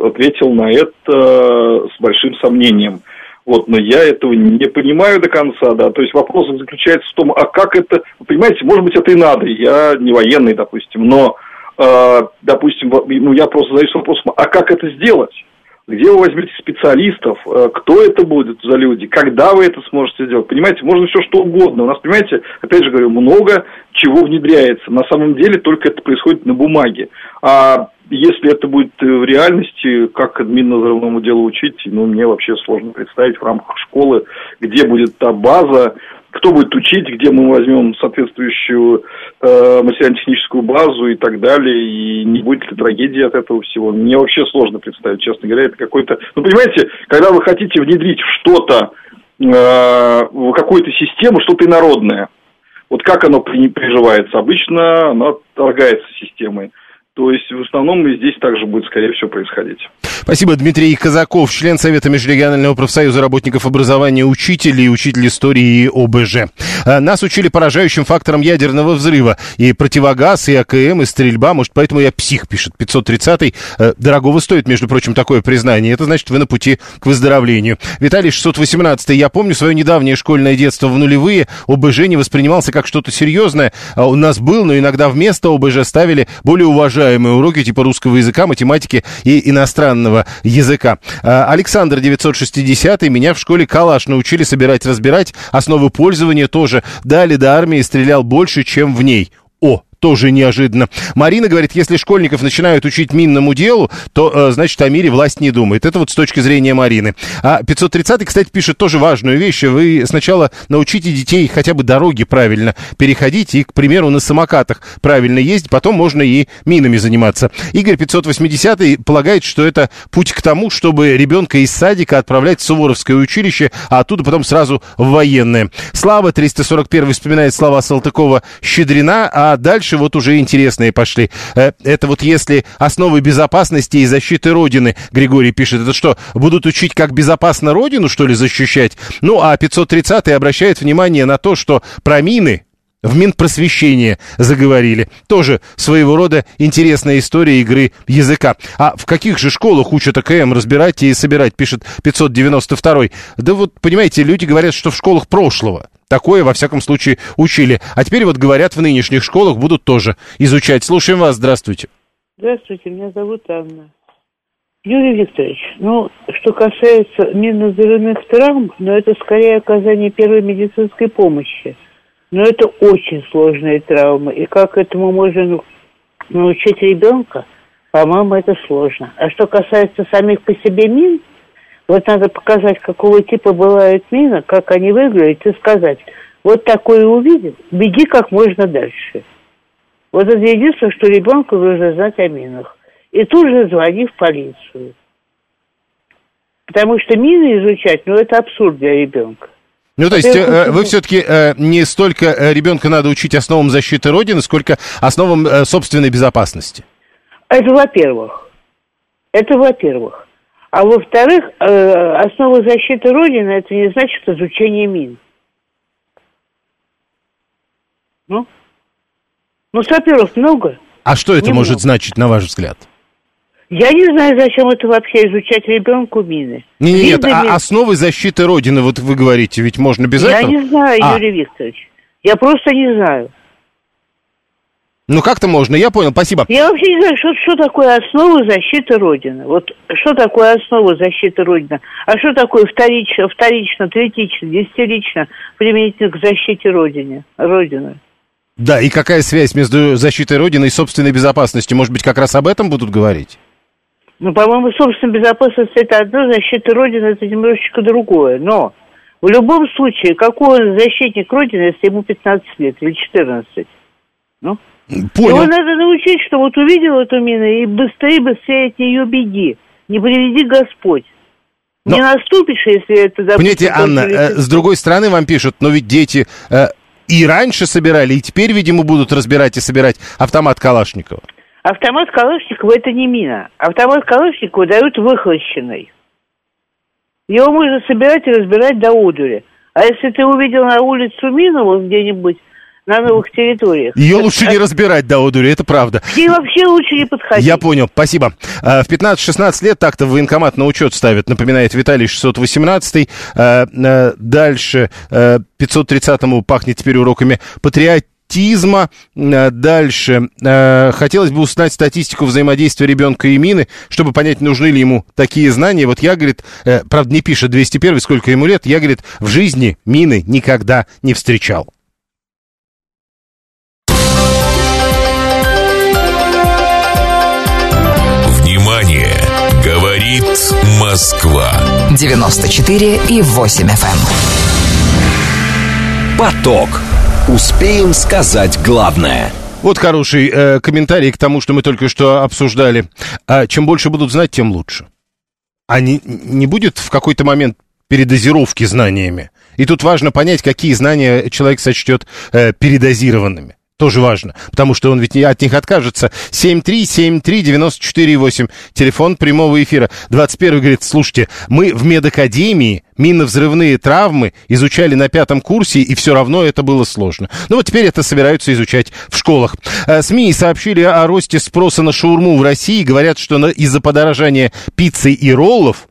ответил на это с большим сомнением. Вот, но я этого не понимаю до конца, да. То есть вопрос заключается в том, а как это, вы понимаете, может быть, это и надо. Я не военный, допустим, но, э, допустим, ну, я просто задаюсь вопросом, а как это сделать? Где вы возьмете специалистов? Э, кто это будет за люди? Когда вы это сможете сделать? Понимаете, можно все что угодно. У нас, понимаете, опять же говорю, много чего внедряется. На самом деле только это происходит на бумаге. А если это будет э, в реальности, как админно-взрывному делу учить, ну, мне вообще сложно представить в рамках школы, где будет та база, кто будет учить, где мы возьмем соответствующую э, материально-техническую базу и так далее, и не будет ли трагедии от этого всего. Мне вообще сложно представить, честно говоря, это какой-то... Ну, понимаете, когда вы хотите внедрить в что-то, э, в какую-то систему, что-то инородное, вот как оно приживается? Обычно оно торгается системой. То есть в основном и здесь также будет, скорее всего, происходить. Спасибо, Дмитрий Казаков, член Совета Межрегионального профсоюза работников образования учителей, учитель истории ОБЖ. А, нас учили поражающим фактором ядерного взрыва. И противогаз, и АКМ, и стрельба. Может, поэтому я псих, пишет 530-й. Э, дорогого стоит, между прочим, такое признание. Это значит, вы на пути к выздоровлению. Виталий 618 Я помню свое недавнее школьное детство в нулевые. ОБЖ не воспринимался как что-то серьезное. А у нас был, но иногда вместо ОБЖ ставили более уважаемые обожаемые уроки типа русского языка, математики и иностранного языка. А, Александр 960 меня в школе калаш научили собирать, разбирать, основы пользования тоже. Дали до армии, стрелял больше, чем в ней. Тоже неожиданно. Марина говорит, если школьников начинают учить минному делу, то, э, значит, о мире власть не думает. Это вот с точки зрения Марины. А 530 кстати, пишет тоже важную вещь. Вы сначала научите детей хотя бы дороги правильно переходить и, к примеру, на самокатах правильно ездить, потом можно и минами заниматься. Игорь 580 полагает, что это путь к тому, чтобы ребенка из садика отправлять в Суворовское училище, а оттуда потом сразу в военное. Слава 341 вспоминает слова Салтыкова-Щедрина, а дальше дальше вот уже интересные пошли. Э, это вот если основы безопасности и защиты Родины, Григорий пишет, это что, будут учить, как безопасно Родину, что ли, защищать? Ну, а 530 обращает внимание на то, что про мины, в Минпросвещение заговорили. Тоже своего рода интересная история игры языка. А в каких же школах учат АКМ разбирать и собирать, пишет 592 Да вот, понимаете, люди говорят, что в школах прошлого. Такое, во всяком случае, учили. А теперь вот говорят, в нынешних школах будут тоже изучать. Слушаем вас, здравствуйте. Здравствуйте, меня зовут Анна. Юрий Викторович, ну, что касается минно-взрывных травм, ну, это скорее оказание первой медицинской помощи. Но это очень сложные травмы. И как этому можно научить ребенка, по-моему, это сложно. А что касается самих по себе мин, вот надо показать, какого типа бывает мина, как они выглядят, и сказать, вот такое увидел, беги как можно дальше. Вот это единственное, что ребенку нужно знать о минах. И тут же звони в полицию. Потому что мины изучать, ну, это абсурд для ребенка. Ну, то есть э, вы все-таки э, не столько э, ребенка надо учить основам защиты Родины, сколько основам э, собственной безопасности. Это во-первых. Это во-первых. А во-вторых, э, основа защиты Родины это не значит изучение мин. Ну, ну саперов много. А что это Немного. может значить, на ваш взгляд? Я не знаю, зачем это вообще изучать ребенку мины. Не, не, нет, а мин- основы защиты Родины, вот вы говорите, ведь можно без Я этого? не знаю, А, Юрий Викторович. Я просто не знаю. Ну, как-то можно, я понял, спасибо. Я вообще не знаю, что, что такое основа защиты Родины. Вот что такое основа защиты Родины? А что такое вторично, вторично, третично, десятирично применительно к защите Родины? Родины? Да, и какая связь между защитой Родины и собственной безопасностью? Может быть, как раз об этом будут говорить? Ну, по-моему, собственная безопасность это одно, защита Родины это немножечко другое. Но в любом случае, какой он защитник Родины, если ему 15 лет или 14? Ну? Понял. Его надо научить, что вот увидел эту мину и быстрее, быстрее от нее беги. Не приведи Господь. Не наступишь, если это... допустим, Понимаете, Анна, э, с другой стороны вам пишут, но ведь дети э, и раньше собирали, и теперь, видимо, будут разбирать и собирать автомат Калашникова. Автомат Калашникова это не мина. Автомат Калашникова дают выхлощенный. Его можно собирать и разбирать до одури. А если ты увидел на улицу мину вот где-нибудь на новых территориях... Ее лучше не разбирать до одури, это правда. К ней вообще лучше не подходить. Я понял, спасибо. Э, В 15-16 лет так-то военкомат на учет ставят, напоминает Виталий 618. Э, э, Дальше э, 530-му пахнет теперь уроками патриотизма. Э, Дальше. Хотелось бы узнать статистику взаимодействия ребенка и мины, чтобы понять, нужны ли ему такие знания. Вот я, говорит, э, правда, не пишет 201 сколько ему лет, я, говорит, в жизни мины никогда не встречал. Говорит Москва. 94 и 8 FM. Поток. Успеем сказать главное. Вот хороший э, комментарий к тому, что мы только что обсуждали. А чем больше будут знать, тем лучше. А не, не будет в какой-то момент передозировки знаниями? И тут важно понять, какие знания человек сочтет э, передозированными. Тоже важно, потому что он ведь от них откажется. 7373948, телефон прямого эфира. 21 говорит, слушайте, мы в медакадемии минно-взрывные травмы изучали на пятом курсе, и все равно это было сложно. Ну вот теперь это собираются изучать в школах. Э, СМИ сообщили о росте спроса на шаурму в России. Говорят, что из-за подорожания пиццы и роллов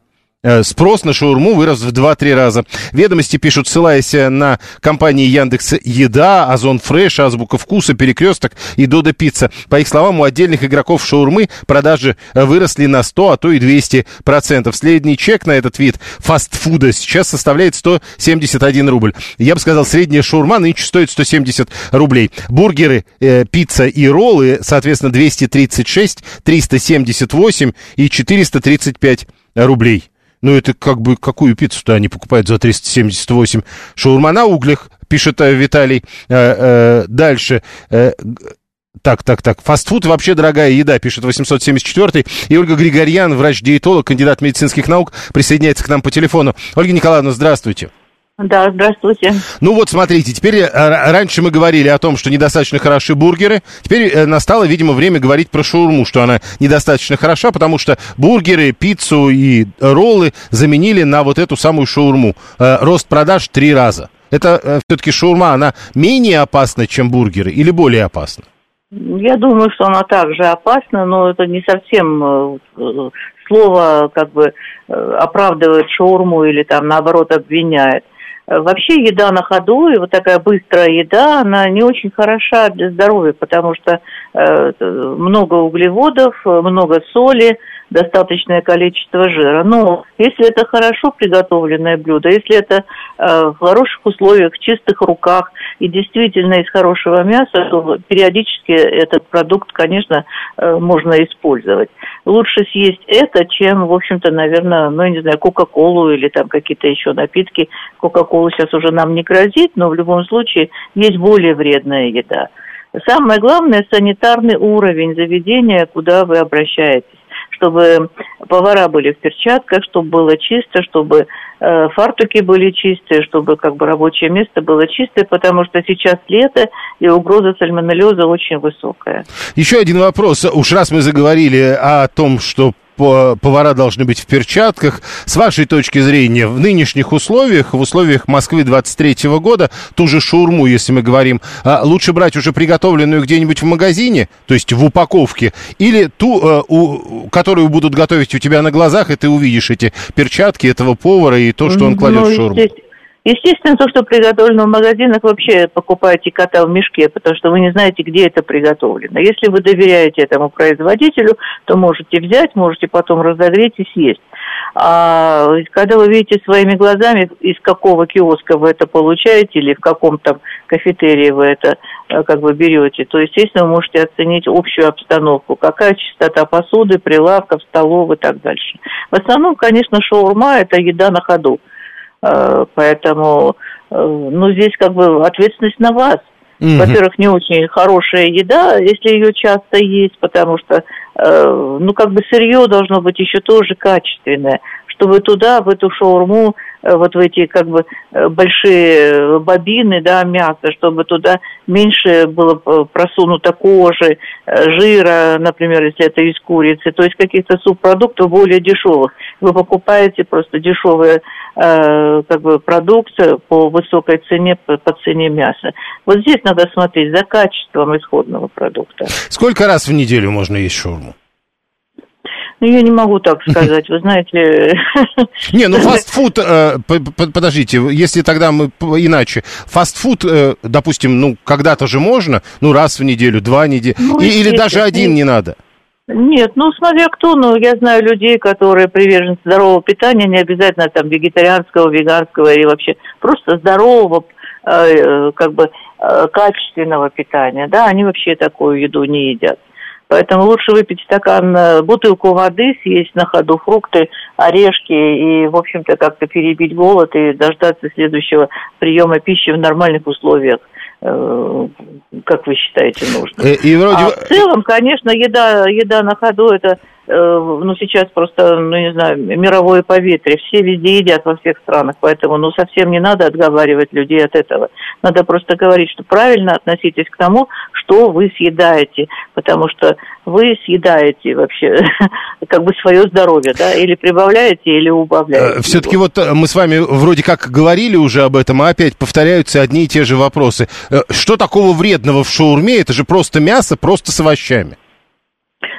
Спрос на шаурму вырос в 2-3 раза. Ведомости пишут, ссылаясь э, на компании Яндекс Еда, Озон Фреш, Азбука Вкуса, Перекресток и Додо Пицца. По их словам, у отдельных игроков шаурмы продажи э, выросли на 100, а то и 200 процентов. Средний чек на этот вид фастфуда сейчас составляет 171 рубль. Я бы сказал, средняя шаурма нынче стоит 170 рублей. Бургеры, э, пицца и роллы, соответственно, 236, 378 и 435 рублей. Ну, это как бы какую пиццу-то они покупают за 378? Шаурма на углях, пишет э, Виталий. Э, э, дальше. Так, так, так. Фастфуд вообще дорогая еда, пишет 874 И Ольга Григорьян, врач-диетолог, кандидат медицинских наук, присоединяется к нам по телефону. Ольга Николаевна, здравствуйте. Да, здравствуйте. Ну вот, смотрите, теперь э, раньше мы говорили о том, что недостаточно хороши бургеры. Теперь э, настало, видимо, время говорить про шаурму, что она недостаточно хороша, потому что бургеры, пиццу и роллы заменили на вот эту самую шаурму. Э, Рост продаж три раза. Это все-таки шаурма, она менее опасна, чем бургеры, или более опасна? Я думаю, что она также опасна, но это не совсем слово как бы оправдывает шаурму или там наоборот обвиняет. Э, Вообще еда на ходу и вот такая быстрая еда, она не очень хороша для здоровья, потому что э, много углеводов, э, много соли, достаточное количество жира. Но если это хорошо приготовленное блюдо, если это э, в хороших условиях, в чистых руках и действительно из хорошего мяса, то периодически этот продукт, конечно, э, можно использовать. Лучше съесть это, чем, в общем-то, наверное, ну, я не знаю, Кока-Колу или там какие-то еще напитки. Кока-Кола сейчас уже нам не грозит, но в любом случае есть более вредная еда. Самое главное – санитарный уровень заведения, куда вы обращаетесь чтобы повара были в перчатках, чтобы было чисто, чтобы э, фартуки были чистые, чтобы как бы рабочее место было чистое, потому что сейчас лето и угроза сальмонеллеза очень высокая. Еще один вопрос. Уж раз мы заговорили о том, что повара должны быть в перчатках. С вашей точки зрения, в нынешних условиях, в условиях Москвы 23 года, ту же шаурму, если мы говорим, а, лучше брать уже приготовленную где-нибудь в магазине, то есть в упаковке, или ту, э, которую будут готовить у тебя на глазах, и ты увидишь эти перчатки этого повара и то, что он кладет ну, в шаурму? Естественно, то, что приготовлено в магазинах, вообще покупаете кота в мешке, потому что вы не знаете, где это приготовлено. Если вы доверяете этому производителю, то можете взять, можете потом разогреть и съесть. А когда вы видите своими глазами, из какого киоска вы это получаете или в каком там кафетерии вы это э, как бы берете, то, естественно, вы можете оценить общую обстановку, какая чистота посуды, прилавков, столов и так дальше. В основном, конечно, шаурма – это еда на ходу. Э, поэтому, э, ну, здесь как бы ответственность на вас. Mm-hmm. Во-первых, не очень хорошая еда, если ее часто есть, потому что, э, ну, как бы сырье должно быть еще тоже качественное чтобы туда, в эту шаурму, вот в эти как бы э, большие бобины, да, мяса, чтобы туда меньше было э, просунуто кожи, жира, например, если это из курицы, то есть каких-то субпродуктов более дешевых. Вы покупаете просто дешевые э, как бы продукцию по высокой цене, по, цене мяса. Вот здесь надо смотреть за качеством исходного продукта. Сколько раз в неделю можно есть шаурму? Ну, я не могу так (laughs) сказать, вы знаете... Не, ну фастфуд, (laughs) э, подождите, если тогда мы иначе. Фастфуд, э, допустим, ну, когда-то же можно, ну, раз в неделю, два недели, ну, или даже один не надо. Нет, ну смотря кто, ну я знаю людей, которые привержены здорового питания, не обязательно там вегетарианского, веганского или вообще просто здорового, э, как бы э, качественного питания, да, они вообще такую еду не едят. Поэтому лучше выпить стакан, э, бутылку воды, съесть на ходу фрукты, орешки и, в общем-то, как-то перебить голод и дождаться следующего приема пищи в нормальных условиях э, как вы считаете нужно. Э, и вроде... А в целом, конечно, еда, еда на ходу это ну, сейчас просто, ну, не знаю, мировое поветрие. Все везде едят во всех странах, поэтому, ну, совсем не надо отговаривать людей от этого. Надо просто говорить, что правильно относитесь к тому, что вы съедаете, потому что вы съедаете вообще (laughs) как бы свое здоровье, да, или прибавляете, или убавляете. Э, Все-таки вот э, мы с вами вроде как говорили уже об этом, а опять повторяются одни и те же вопросы. Что такого вредного в шаурме? Это же просто мясо, просто с овощами.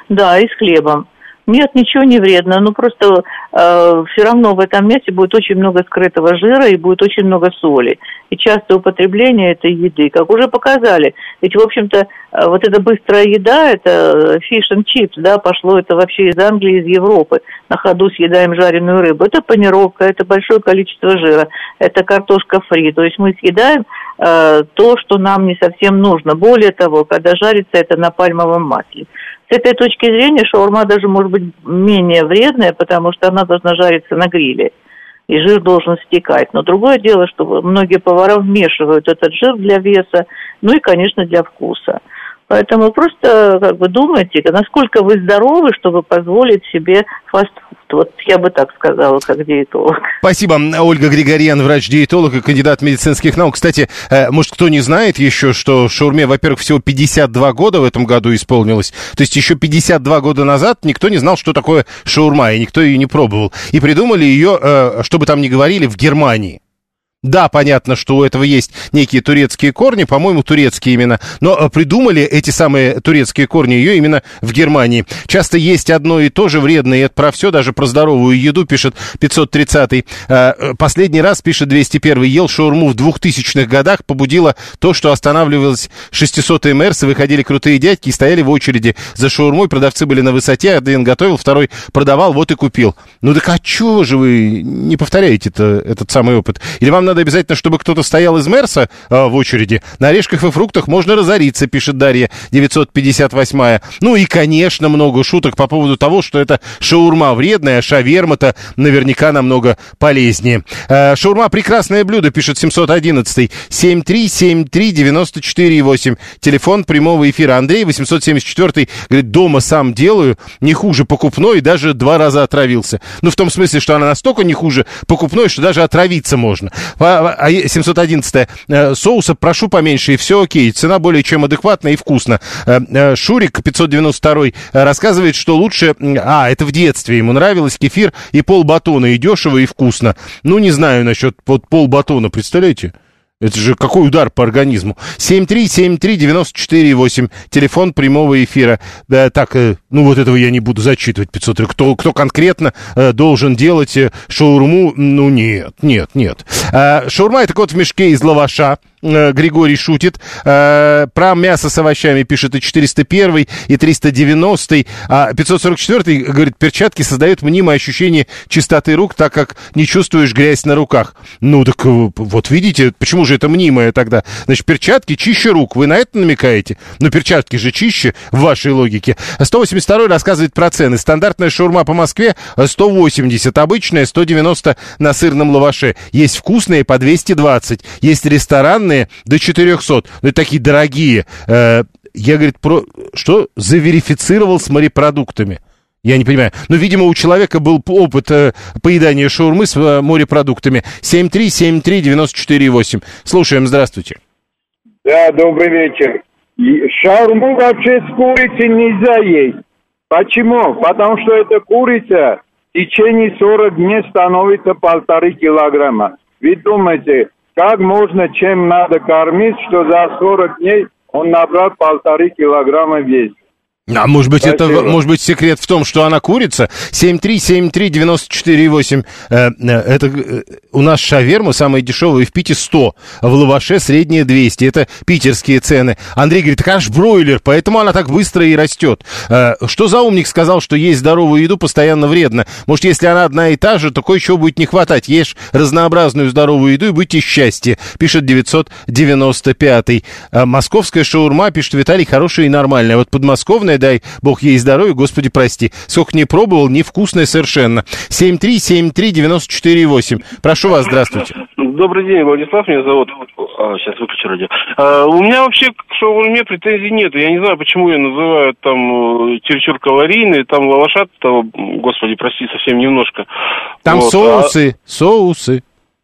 Да, и с хлебом. Нет, ничего не вредно. Ну просто э, все равно в этом мясе будет очень много скрытого жира и будет очень много соли. И частое употребление этой еды, как уже показали. Ведь, в общем-то, э, вот эта быстрая еда, это fish and chips, да, пошло это вообще из Англии, из Европы. На ходу съедаем жареную рыбу. Это панировка, это большое количество жира, это картошка фри. То есть мы съедаем э, то, что нам не совсем нужно. Более того, когда жарится это на пальмовом масле. С этой точки зрения шаурма даже может быть менее вредная, потому что она должна жариться на гриле. И жир должен стекать. Но другое дело, что многие повара вмешивают этот жир для веса, ну и, конечно, для вкуса. Поэтому просто как бы думайте, насколько вы здоровы, чтобы позволить себе фастфуд. Вот я бы так сказала, как диетолог. Спасибо. Ольга Григорьян, врач-диетолог и кандидат медицинских наук. Кстати, э, может, кто не знает еще, что Шаурме, во-первых, всего 52 года в этом году исполнилось. То есть еще 52 года назад никто не знал, что такое шаурма, и никто ее не пробовал. И придумали ее, э, чтобы там не говорили, в Германии. Да, понятно, что у этого есть некие турецкие корни, по-моему, турецкие именно, но э, придумали эти самые турецкие корни ее именно в Германии. Часто есть одно и то же вредное, и это про все, даже про здоровую еду, пишет 530-й. Э, последний раз, пишет 201 ел шаурму в 2000-х годах, побудило то, что останавливалось 600-й МРС, выходили крутые дядьки и стояли в очереди за шаурмой, продавцы были на высоте, один готовил, второй продавал, вот и купил. Ну так а чего же вы не повторяете этот самый опыт? Или вам надо обязательно, чтобы кто-то стоял из Мерса э, в очереди. На орешках и фруктах можно разориться, пишет Дарья 958 Ну и, конечно, много шуток по поводу того, что это шаурма вредная, а шаверма-то наверняка намного полезнее. Э, шаурма прекрасное блюдо, пишет 711 7373948. Телефон прямого эфира. Андрей 874 говорит, дома сам делаю, не хуже покупной, даже два раза отравился. Ну, в том смысле, что она настолько не хуже покупной, что даже отравиться можно. А 711 э, соуса прошу поменьше, и все окей. Цена более чем адекватная и вкусно. Э, э, Шурик 592 рассказывает, что лучше... А, это в детстве ему нравилось кефир и пол батона, и дешево, и вкусно. Ну, не знаю насчет вот пол батона, представляете? Это же какой удар по организму. 7373948, телефон прямого эфира. Да, так, э, ну вот этого я не буду зачитывать, 503. Кто, кто конкретно э, должен делать э, шаурму? Ну нет, нет, нет. А, шаурма это кот в мешке из лаваша. Э, Григорий шутит. Э, про мясо с овощами пишет и 401, и 390. А 544 говорит, перчатки создают мнимое ощущение чистоты рук, так как не чувствуешь грязь на руках. Ну, так э, вот видите, почему же это мнимое тогда? Значит, перчатки чище рук. Вы на это намекаете? Ну, перчатки же чище в вашей логике. 182 рассказывает про цены. Стандартная шаурма по Москве 180, обычная 190 на сырном лаваше. Есть вкусные по 220. Есть ресторанные цены до 400. Ну, такие дорогие. Э, я, говорит, про... что? Заверифицировал с морепродуктами. Я не понимаю. Но, ну, видимо, у человека был опыт э, поедания шаурмы с э, морепродуктами. 7373948. Слушаем, здравствуйте. Да, добрый вечер. Шаурму вообще с курицей нельзя есть. Почему? Потому что эта курица в течение 40 дней становится полторы килограмма. Вы думаете, как можно, чем надо кормить, что за 40 дней он набрал полторы килограмма вес? А может быть, Спасибо. это, может быть, секрет в том, что она курица? 7373948. Э, э, это э, у нас шаверма самая дешевая в Пите 100, в лаваше средняя 200. Это питерские цены. Андрей говорит, так аж бройлер, поэтому она так быстро и растет. Что за умник сказал, что есть здоровую еду постоянно вредно? Может, если она одна и та же, то кое-чего будет не хватать. Ешь разнообразную здоровую еду и будьте счастье, пишет 995. Э, московская шаурма, пишет Виталий, хорошая и нормальная. Вот подмосковная Главное, дай бог ей здоровья, Господи, прости. Сколько не пробовал, невкусное совершенно. 7373948. Прошу вас, здравствуйте. Добрый день, Владислав меня зовут. А, сейчас выключу радио. А, у меня вообще к шаурме претензий нет. Я не знаю, почему ее называют там э, чересчур калорийные, там лавашат, там, господи, прости, совсем немножко. Там вот, соусы, а... соусы.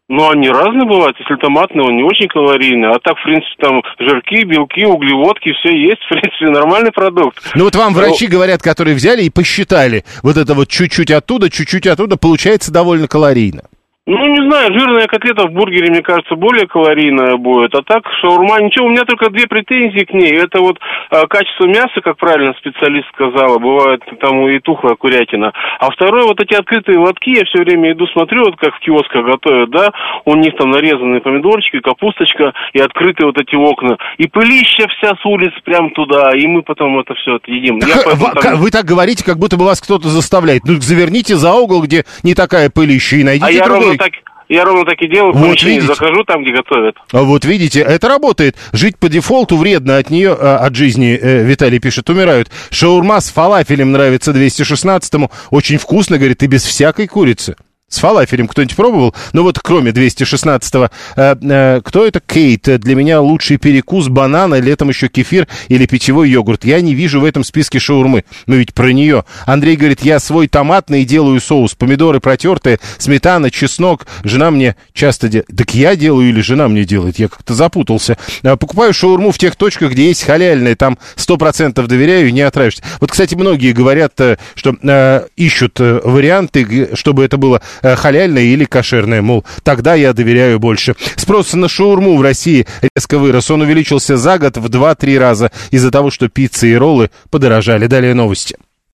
Ну, они разные бывают. Если томатный, он не очень калорийный. А так, в принципе, там жирки, белки, углеводки, все есть. (laughs) В принципе, нормальный продукт. Ну, вот вам врачи Но... говорят, которые взяли и посчитали вот это вот чуть-чуть оттуда, чуть-чуть оттуда, получается довольно калорийно. Ну, не знаю, жирная котлета в бургере, мне кажется, более калорийная будет. А так, шаурма, ничего, у меня только две претензии к ней. Это вот э, качество мяса, как правильно специалист сказала, бывает там и тухлая курятина. А второе, вот эти открытые лотки, я все время иду, смотрю, вот как в киосках готовят, да, у них там нарезанные помидорчики, капусточка и открытые вот эти окна. И пылища вся с улиц прям туда, и мы потом это все отъедим. (laughs) Так, вы, там... вы так говорите, как будто бы вас кто-то заставляет. Ну, заверните за угол, где не такая пылища, и найдите а так, я ровно так и делаю, вот видите. захожу там, где готовят. А вот видите, это работает. Жить по дефолту вредно от нее, а, от жизни, э, Виталий пишет, умирают. Шаурма с фалафелем нравится 216-му. Очень вкусно, говорит, и без всякой курицы. С фалафелем кто-нибудь пробовал? Ну вот кроме 216-го. Э, э, кто это? Кейт. Для меня лучший перекус банана, летом еще кефир или питьевой йогурт. Я не вижу в этом списке шаурмы. Мы ведь про нее. Андрей говорит, я свой томатный делаю соус. Помидоры протертые, сметана, чеснок. Жена мне часто делает. Так я делаю или жена мне делает? Я как-то запутался. Э, покупаю шаурму в тех точках, где есть халяльные. Там 100% доверяю и не отравишься. Вот, кстати, многие говорят, э, что э, ищут э, варианты, чтобы это было э, халяльная или кошерная, мол, тогда я доверяю больше. Спрос на шаурму в России резко вырос. Он увеличился за год в 2-3 раза из-за того, что пиццы и роллы подорожали. Далее новости.